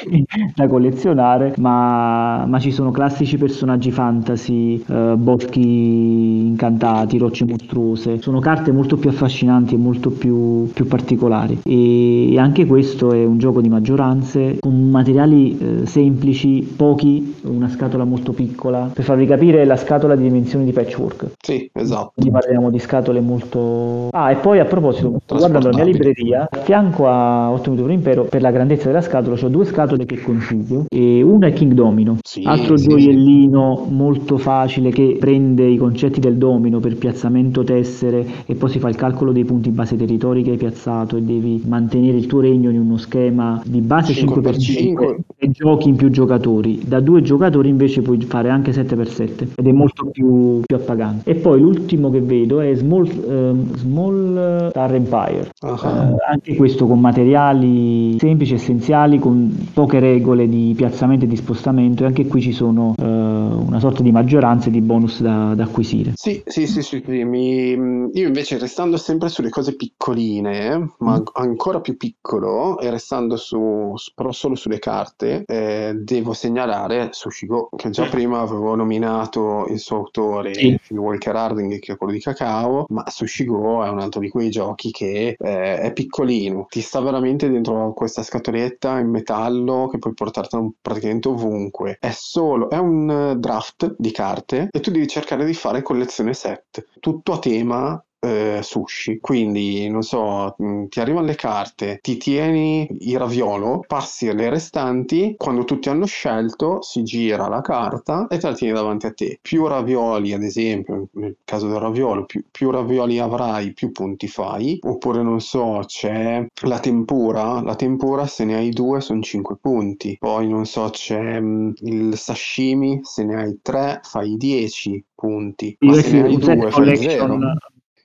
da collezionare, ma, ma, ci sono classici personaggi fantasy, eh, boschi incantati, rocce mostruose. Sono carte molto più affascinanti e molto più, più particolari. E, e, anche questo è un gioco di maggioranze con materiali eh, semplici, pochi, una scatola molto piccola. Per farvi capire, la scatola di dimensioni di patchwork. Sì, esatto. Quindi parliamo di scatole molto. Ah, e poi a proposito guardando la mia libreria, a fianco a 8 minuti per impero, per la grandezza della scatola, ho due scatole che consiglio. E una è King Domino, sì, altro sì, gioiellino sì. molto facile che prende i concetti del domino per piazzamento tessere e poi si fa il calcolo dei punti base territori che hai piazzato e devi mantenere il tuo regno in uno schema di base 5x5 e giochi in più giocatori. Da due giocatori invece puoi fare anche 7x7 ed è molto più, più appagante. E poi l'ultimo che vedo è Small, uh, Small Star Empire. Uh-huh. Eh, anche questo con materiali semplici, essenziali, con poche regole di piazzamento e di spostamento e anche qui ci sono eh, una sorta di maggioranza di bonus da, da acquisire. Sì, sì, sì, sì, sì mi... io invece restando sempre sulle cose piccoline, ma mm. ancora più piccolo e restando su, però solo sulle carte, eh, devo segnalare Sushigo, che già prima avevo nominato il suo autore, sì. Walker Harding, che è quello di Cacao, ma Sushigo è un altro di quei giochi che eh, è piccolino, ti sta veramente dentro questa scatoletta in metallo che puoi portartelo praticamente ovunque. È solo, è un draft di carte e tu devi cercare di fare collezione set, tutto a tema eh, sushi. Quindi, non so, mh, ti arrivano le carte, ti tieni il raviolo, passi le restanti, quando tutti hanno scelto, si gira la carta e te la tieni davanti a te. Più ravioli, ad esempio, nel caso del raviolo, più, più ravioli avrai, più punti fai. Oppure, non so, c'è la tempura. La tempura, se ne hai due, sono 5 punti. Poi, non so, c'è mh, il sashimi, se ne hai 3, fai 10 punti. Ma se ne hai due, fai 0.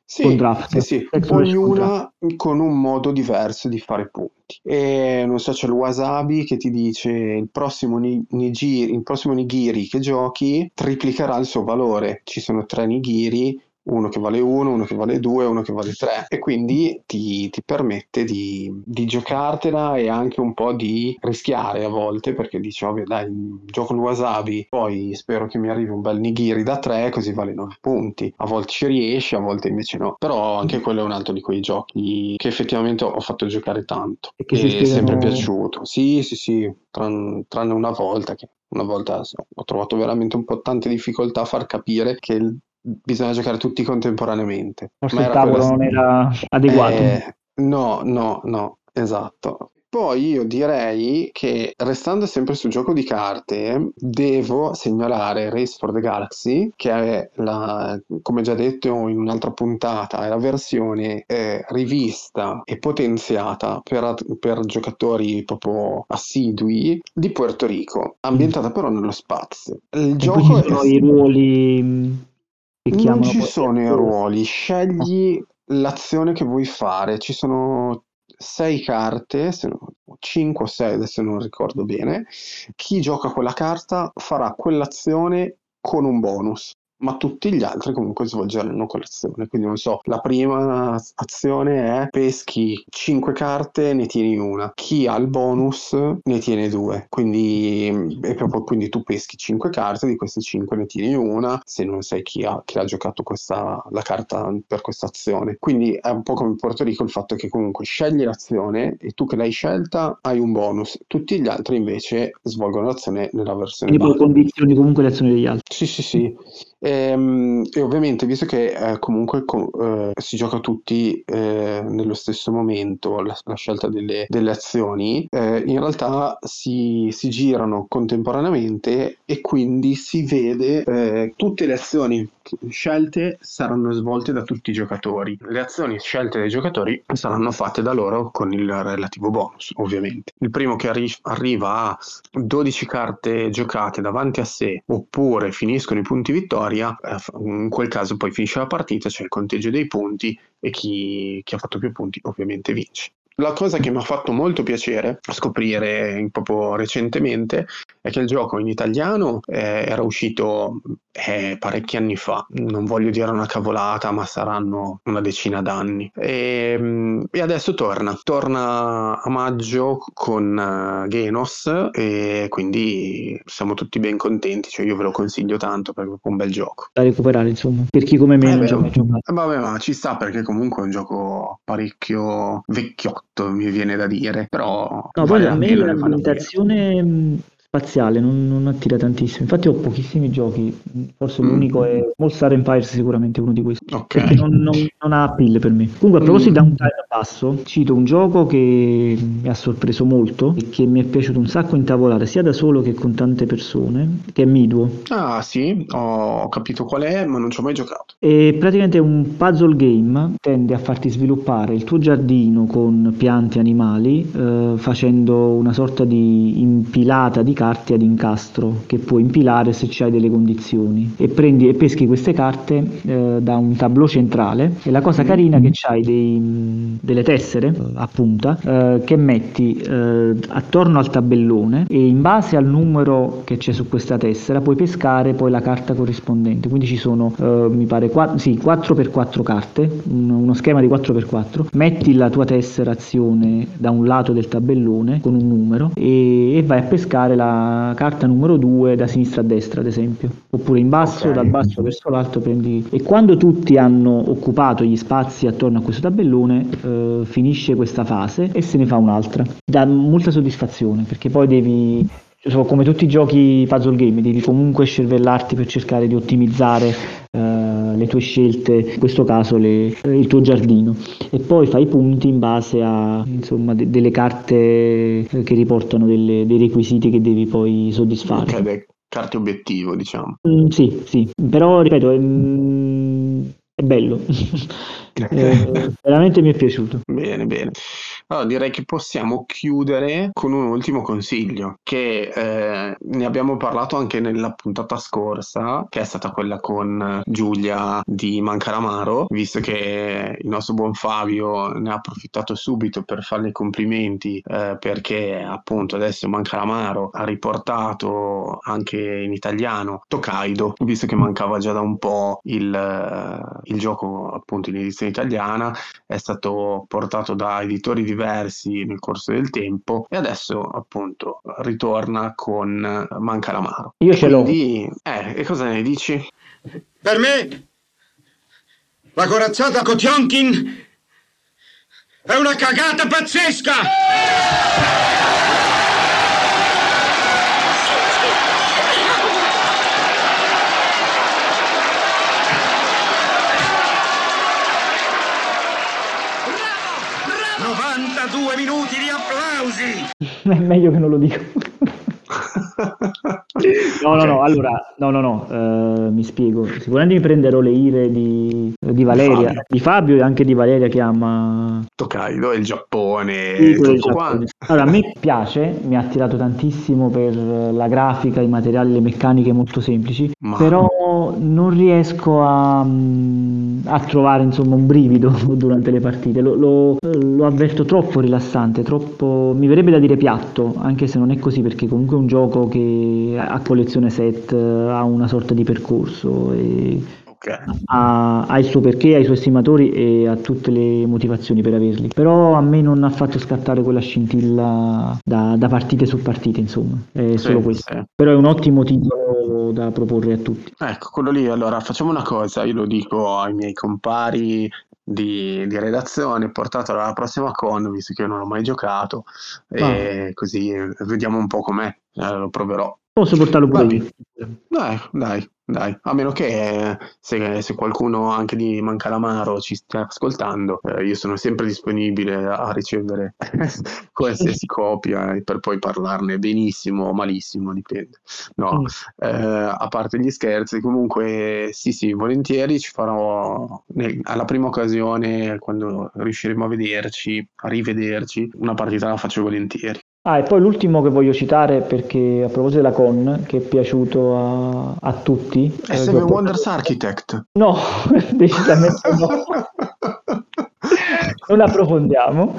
Sì, sì, sì, ognuna con un modo diverso di fare punti. E non so, c'è il wasabi che ti dice il prossimo, ni- nigiri, il prossimo nigiri che giochi triplicherà il suo valore. Ci sono tre nigiri, uno che vale 1, uno che vale 2, uno che vale 3 e quindi ti, ti permette di, di giocartela e anche un po' di rischiare a volte perché dici, vabbè dai, gioco il wasabi, poi spero che mi arrivi un bel nigiri da 3 così vale 9 punti. A volte ci riesci, a volte invece no. Però anche quello è un altro di quei giochi che effettivamente ho fatto giocare tanto E che e è sempre piaciuto. Sì, sì, sì, tran- tranne una volta che una volta ho trovato veramente un po' tante difficoltà a far capire che il- bisogna giocare tutti contemporaneamente. Forse il tavolo quella- non era adeguato. eh, no, no, no, esatto. Poi io direi che restando sempre sul gioco di carte, devo segnalare Race for the Galaxy, che è la, come già detto in un'altra puntata, è la versione eh, rivista e potenziata per, per giocatori proprio assidui di Puerto Rico, ambientata però nello spazio. Il E gioco è- i ruoli che non chiamano ci poi- sono i ruoli, scegli l'azione che vuoi fare. Ci sono sei carte, se no, 5 o 6, adesso non ricordo bene. Chi gioca quella carta farà quell'azione con un bonus. Ma tutti gli altri comunque svolgeranno quell'azione. Quindi non so, la prima azione è peschi 5 carte, ne tieni una. Chi ha il bonus ne tiene due. Quindi, è proprio, quindi tu peschi 5 carte, di queste 5 ne tieni una, se non sai chi ha, chi ha giocato questa, la carta per questa azione. Quindi è un po' come in Porto Rico il fatto che comunque scegli l'azione e tu che l'hai scelta hai un bonus. Tutti gli altri invece svolgono l'azione nella versione Quindi poi base. condizioni comunque le azioni degli altri. Sì, sì, sì. Ehm, E, ovviamente, visto che eh, comunque co- eh, si gioca tutti eh, nello stesso momento la, la scelta delle, delle azioni, eh, in realtà si, si girano contemporaneamente e quindi si vede eh, tutte le azioni scelte saranno svolte da tutti i giocatori. Le azioni scelte dai giocatori saranno fatte da loro con il relativo bonus, ovviamente. Il primo che arri- arriva a 12 carte giocate davanti a sé oppure finiscono i punti vittoria, eh, f- in quel caso poi finisce la partita, c'è il conteggio dei punti e chi, chi ha fatto più punti ovviamente vince. La cosa che mi ha fatto molto piacere scoprire in- proprio recentemente è che il gioco in italiano eh, era uscito eh, parecchi anni fa, non voglio dire una cavolata, ma saranno una decina d'anni. E, mm, e adesso torna, torna a maggio con eh, Genos e quindi siamo tutti ben contenti, cioè io ve lo consiglio tanto perché è un bel gioco. Da recuperare, insomma. Per chi come me Eh non gioca a giocare. eh, vabbè, ma ci sta perché comunque è un gioco parecchio vecchiotto, mi viene da dire, però No, vale poi la a me vale la pena. Spaziale non, non attira tantissimo. Infatti ho pochissimi giochi. Forse Mm. l'unico è All Star Empires, sicuramente uno di questi. Ok. Perché non, non- non ha appeal per me. Comunque, a proposito di Mm. downtime basso, cito un gioco che mi ha sorpreso molto e che mi è piaciuto un sacco intavolare sia da solo che con tante persone, che è Midwo. Ah sì, ho capito qual è, ma non ci ho mai giocato. E praticamente è un puzzle game, tende a farti sviluppare il tuo giardino con piante e animali, eh, facendo una sorta di impilata di carte ad incastro che puoi impilare se c'hai delle condizioni. E prendi e peschi queste carte eh, da un tableau centrale. E la cosa carina è che c'hai dei, delle tessere a punta eh, che metti eh, attorno al tabellone e in base al numero che c'è su questa tessera puoi pescare poi la carta corrispondente. Quindi ci sono, eh, mi pare, qua- sì, 4x4 carte, un- uno schema di 4x4. Metti la tua tessera azione da un lato del tabellone con un numero e, e vai a pescare la carta numero 2 da sinistra a destra, ad esempio. Oppure in basso, Ok. dal basso verso l'alto prendi... E quando tutti hanno occupato gli spazi attorno a questo tabellone, eh, finisce questa fase e se ne fa un'altra. Dà molta soddisfazione perché poi devi so, come tutti i giochi puzzle game, devi comunque scervellarti per cercare di ottimizzare eh, le tue scelte, in questo caso le, il tuo giardino. E poi fai punti in base a insomma, de- delle carte che riportano delle, dei requisiti che devi poi soddisfare. Ok, carte obiettivo, diciamo. Mm, sì, sì, però ripeto, è, mm, è bello. eh, veramente mi è piaciuto. Bene, bene. Allora direi che possiamo chiudere con un ultimo consiglio, che eh, ne abbiamo parlato anche nella puntata scorsa, che è stata quella con Giulia di Mancaramaro, visto che il nostro buon Fabio ne ha approfittato subito per farle i complimenti, eh, perché appunto adesso Mancaramaro ha riportato anche in italiano Tokaido, visto che mancava già da un po' il, il gioco appunto in edizione italiana, è stato portato da editori di diversi nel corso del tempo e adesso appunto ritorna con Manca l'amaro. Io ce l'ho. Eh, e cosa ne dici? Per me la corazzata Kotionkin è una cagata pazzesca! Due minuti di applausi! È meglio che non lo dico. no, no, no, allora, no, no, no, uh, mi spiego. Sicuramente mi prenderò le ire di, di Valeria, Fabio. di Fabio e anche di Valeria che ama Tokaido e il Giappone. Sì, tutto Giappone. Allora, a me piace, mi ha attirato tantissimo per la grafica, i materiali, le meccaniche molto semplici, Ma... però non riesco a, a, trovare insomma un brivido durante le partite, lo, lo, lo avverto troppo rilassante, troppo, mi verrebbe da dire piatto, anche se non è così perché comunque è un gioco che a collezione set ha una sorta di percorso e ha, ha, il suo perché, ha i suoi estimatori e ha tutte le motivazioni per averli. Però a me non ha fatto scattare quella scintilla da, da partite su partite, insomma, è sì, solo questo. Sì. Però è un ottimo titolo da proporre a tutti. Ecco, quello lì, allora facciamo una cosa, io lo dico ai miei compari di, di, redazione, portatelo alla prossima con, visto che io non ho mai giocato, ah. e così vediamo un po' com'è, eh, lo proverò. Posso portarlo pure io. Dai, dai, dai, a meno che se, se qualcuno anche di Mancalamaro ci stia ascoltando, eh, io sono sempre disponibile a ricevere qualsiasi copia per poi parlarne benissimo o malissimo, dipende. No, mm. eh, a parte gli scherzi, comunque sì, sì, volentieri ci farò nel, alla prima occasione, quando riusciremo a vederci, a rivederci, una partita la faccio volentieri. Ah, e poi l'ultimo che voglio citare, perché a proposito della con, che è piaciuto a, a tutti. È eh, Wonders Architect. No, decisamente no. non approfondiamo.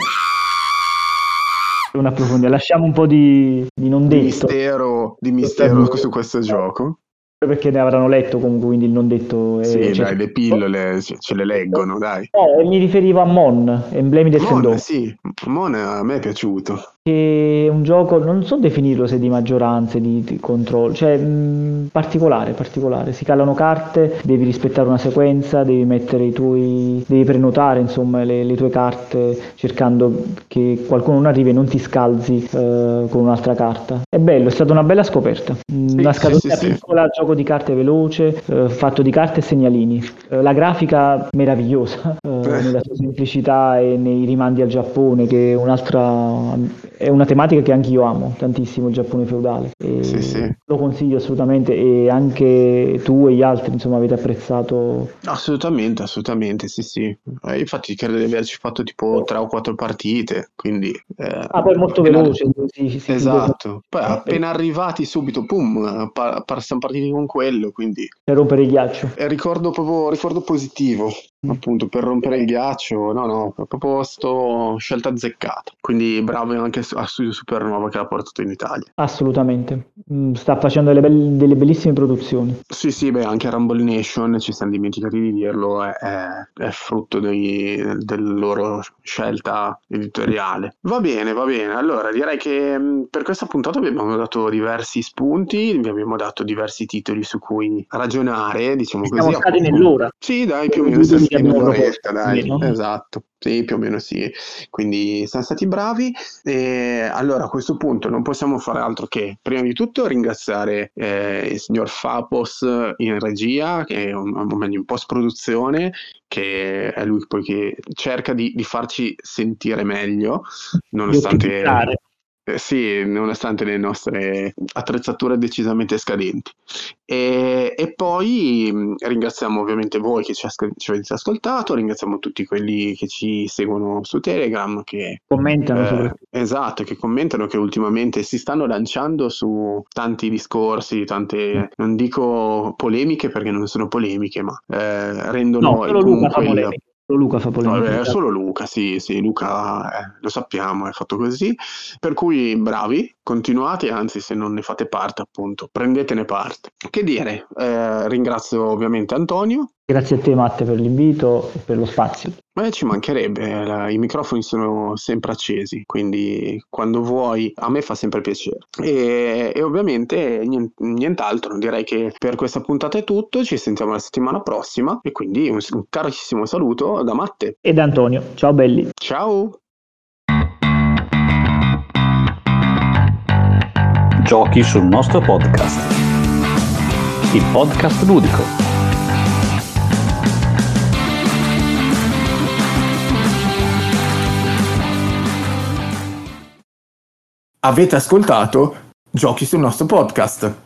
Non approfondiamo, lasciamo un po' di, di non detto. Di mistero, di mistero su questo gioco perché ne avranno letto comunque, quindi il non detto... È, sì, cioè, dai, le pillole ce le leggono, dai. No, mi riferivo a Mon, Emblemi del Mon, sì, Mon a me è piaciuto è un gioco, non so definirlo se di maggioranze, di, di controllo, cioè mh, particolare, particolare. Si calano carte, devi rispettare una sequenza, devi mettere i tuoi, devi prenotare insomma le, le tue carte cercando che qualcuno non arrivi e non ti scalzi eh, con un'altra carta. È bello, è stata una bella scoperta. Sì, una scatolina sì, piccola, sì. gioco di carte veloce, eh, fatto di carte e segnalini. Eh, la grafica meravigliosa, eh, nella sua semplicità e nei rimandi al Giappone, che è un'altra è una tematica che anche io amo tantissimo, il Giappone feudale. Sì, sì. Lo consiglio assolutamente e anche tu e gli altri insomma avete apprezzato. Assolutamente, assolutamente, sì sì. Eh, infatti credo di averci fatto tipo tre o quattro partite, quindi... Eh, ah, poi molto appena... veloce. Sì, sì, esatto, poi eh, appena arrivati subito, pum, pa- pa- siamo partiti con quello, quindi... Per rompere il ghiaccio. È ricordo proprio, ricordo positivo. Appunto, per rompere il ghiaccio, no no, proprio sto scelta azzeccata. Quindi bravo anche a Studio Supernova che l'ha portato in Italia. Assolutamente, mm, sta facendo delle, be- delle bellissime produzioni. Sì, sì, beh, anche Rumble Nation, ci siamo dimenticati di dirlo, è, è, è frutto dei, della loro scelta editoriale. Va bene, va bene. Allora, direi che mm, per questa puntata vi abbiamo dato diversi spunti, vi abbiamo dato diversi titoli su cui ragionare, diciamo Siamo così. stati nell'ora. Sì, dai, più o meno. Siamo in un'oretta, dai, esatto. Sì, più o meno sì. Quindi siamo stati bravi. E allora a questo punto non possiamo fare altro che, prima di tutto, ringraziare eh, il signor Fapos in regia, che è un, un in post-produzione, che è lui poi che cerca di, di farci sentire meglio, nonostante eh, sì, nonostante le nostre attrezzature decisamente scadenti. E, e poi mh, ringraziamo ovviamente voi che ci, ascol- ci, avete ascoltato, ringraziamo tutti quelli che ci seguono su Telegram, che commentano. Eh, esatto, che commentano, che ultimamente si stanno lanciando su tanti discorsi, tante, non dico polemiche perché non sono polemiche, ma eh, rendono no, polemiche. Solo Luca fa polemica. No, solo Luca, sì, sì, Luca eh, lo sappiamo, è fatto così. Per cui bravi, continuate, anzi se non ne fate parte appunto, prendetene parte. Che dire, eh, ringrazio ovviamente Antonio. Grazie a te Matte per l'invito e per lo spazio. Beh, ci mancherebbe, la, i microfoni sono sempre accesi, quindi quando vuoi a me fa sempre piacere. E, e ovviamente nient'altro, direi che per questa puntata è tutto, ci sentiamo la settimana prossima e quindi un, un carissimo saluto da Matte. E da Antonio, ciao belli. Ciao. Giochi sul nostro podcast. Il podcast ludico Avete ascoltato Giochi sul nostro podcast.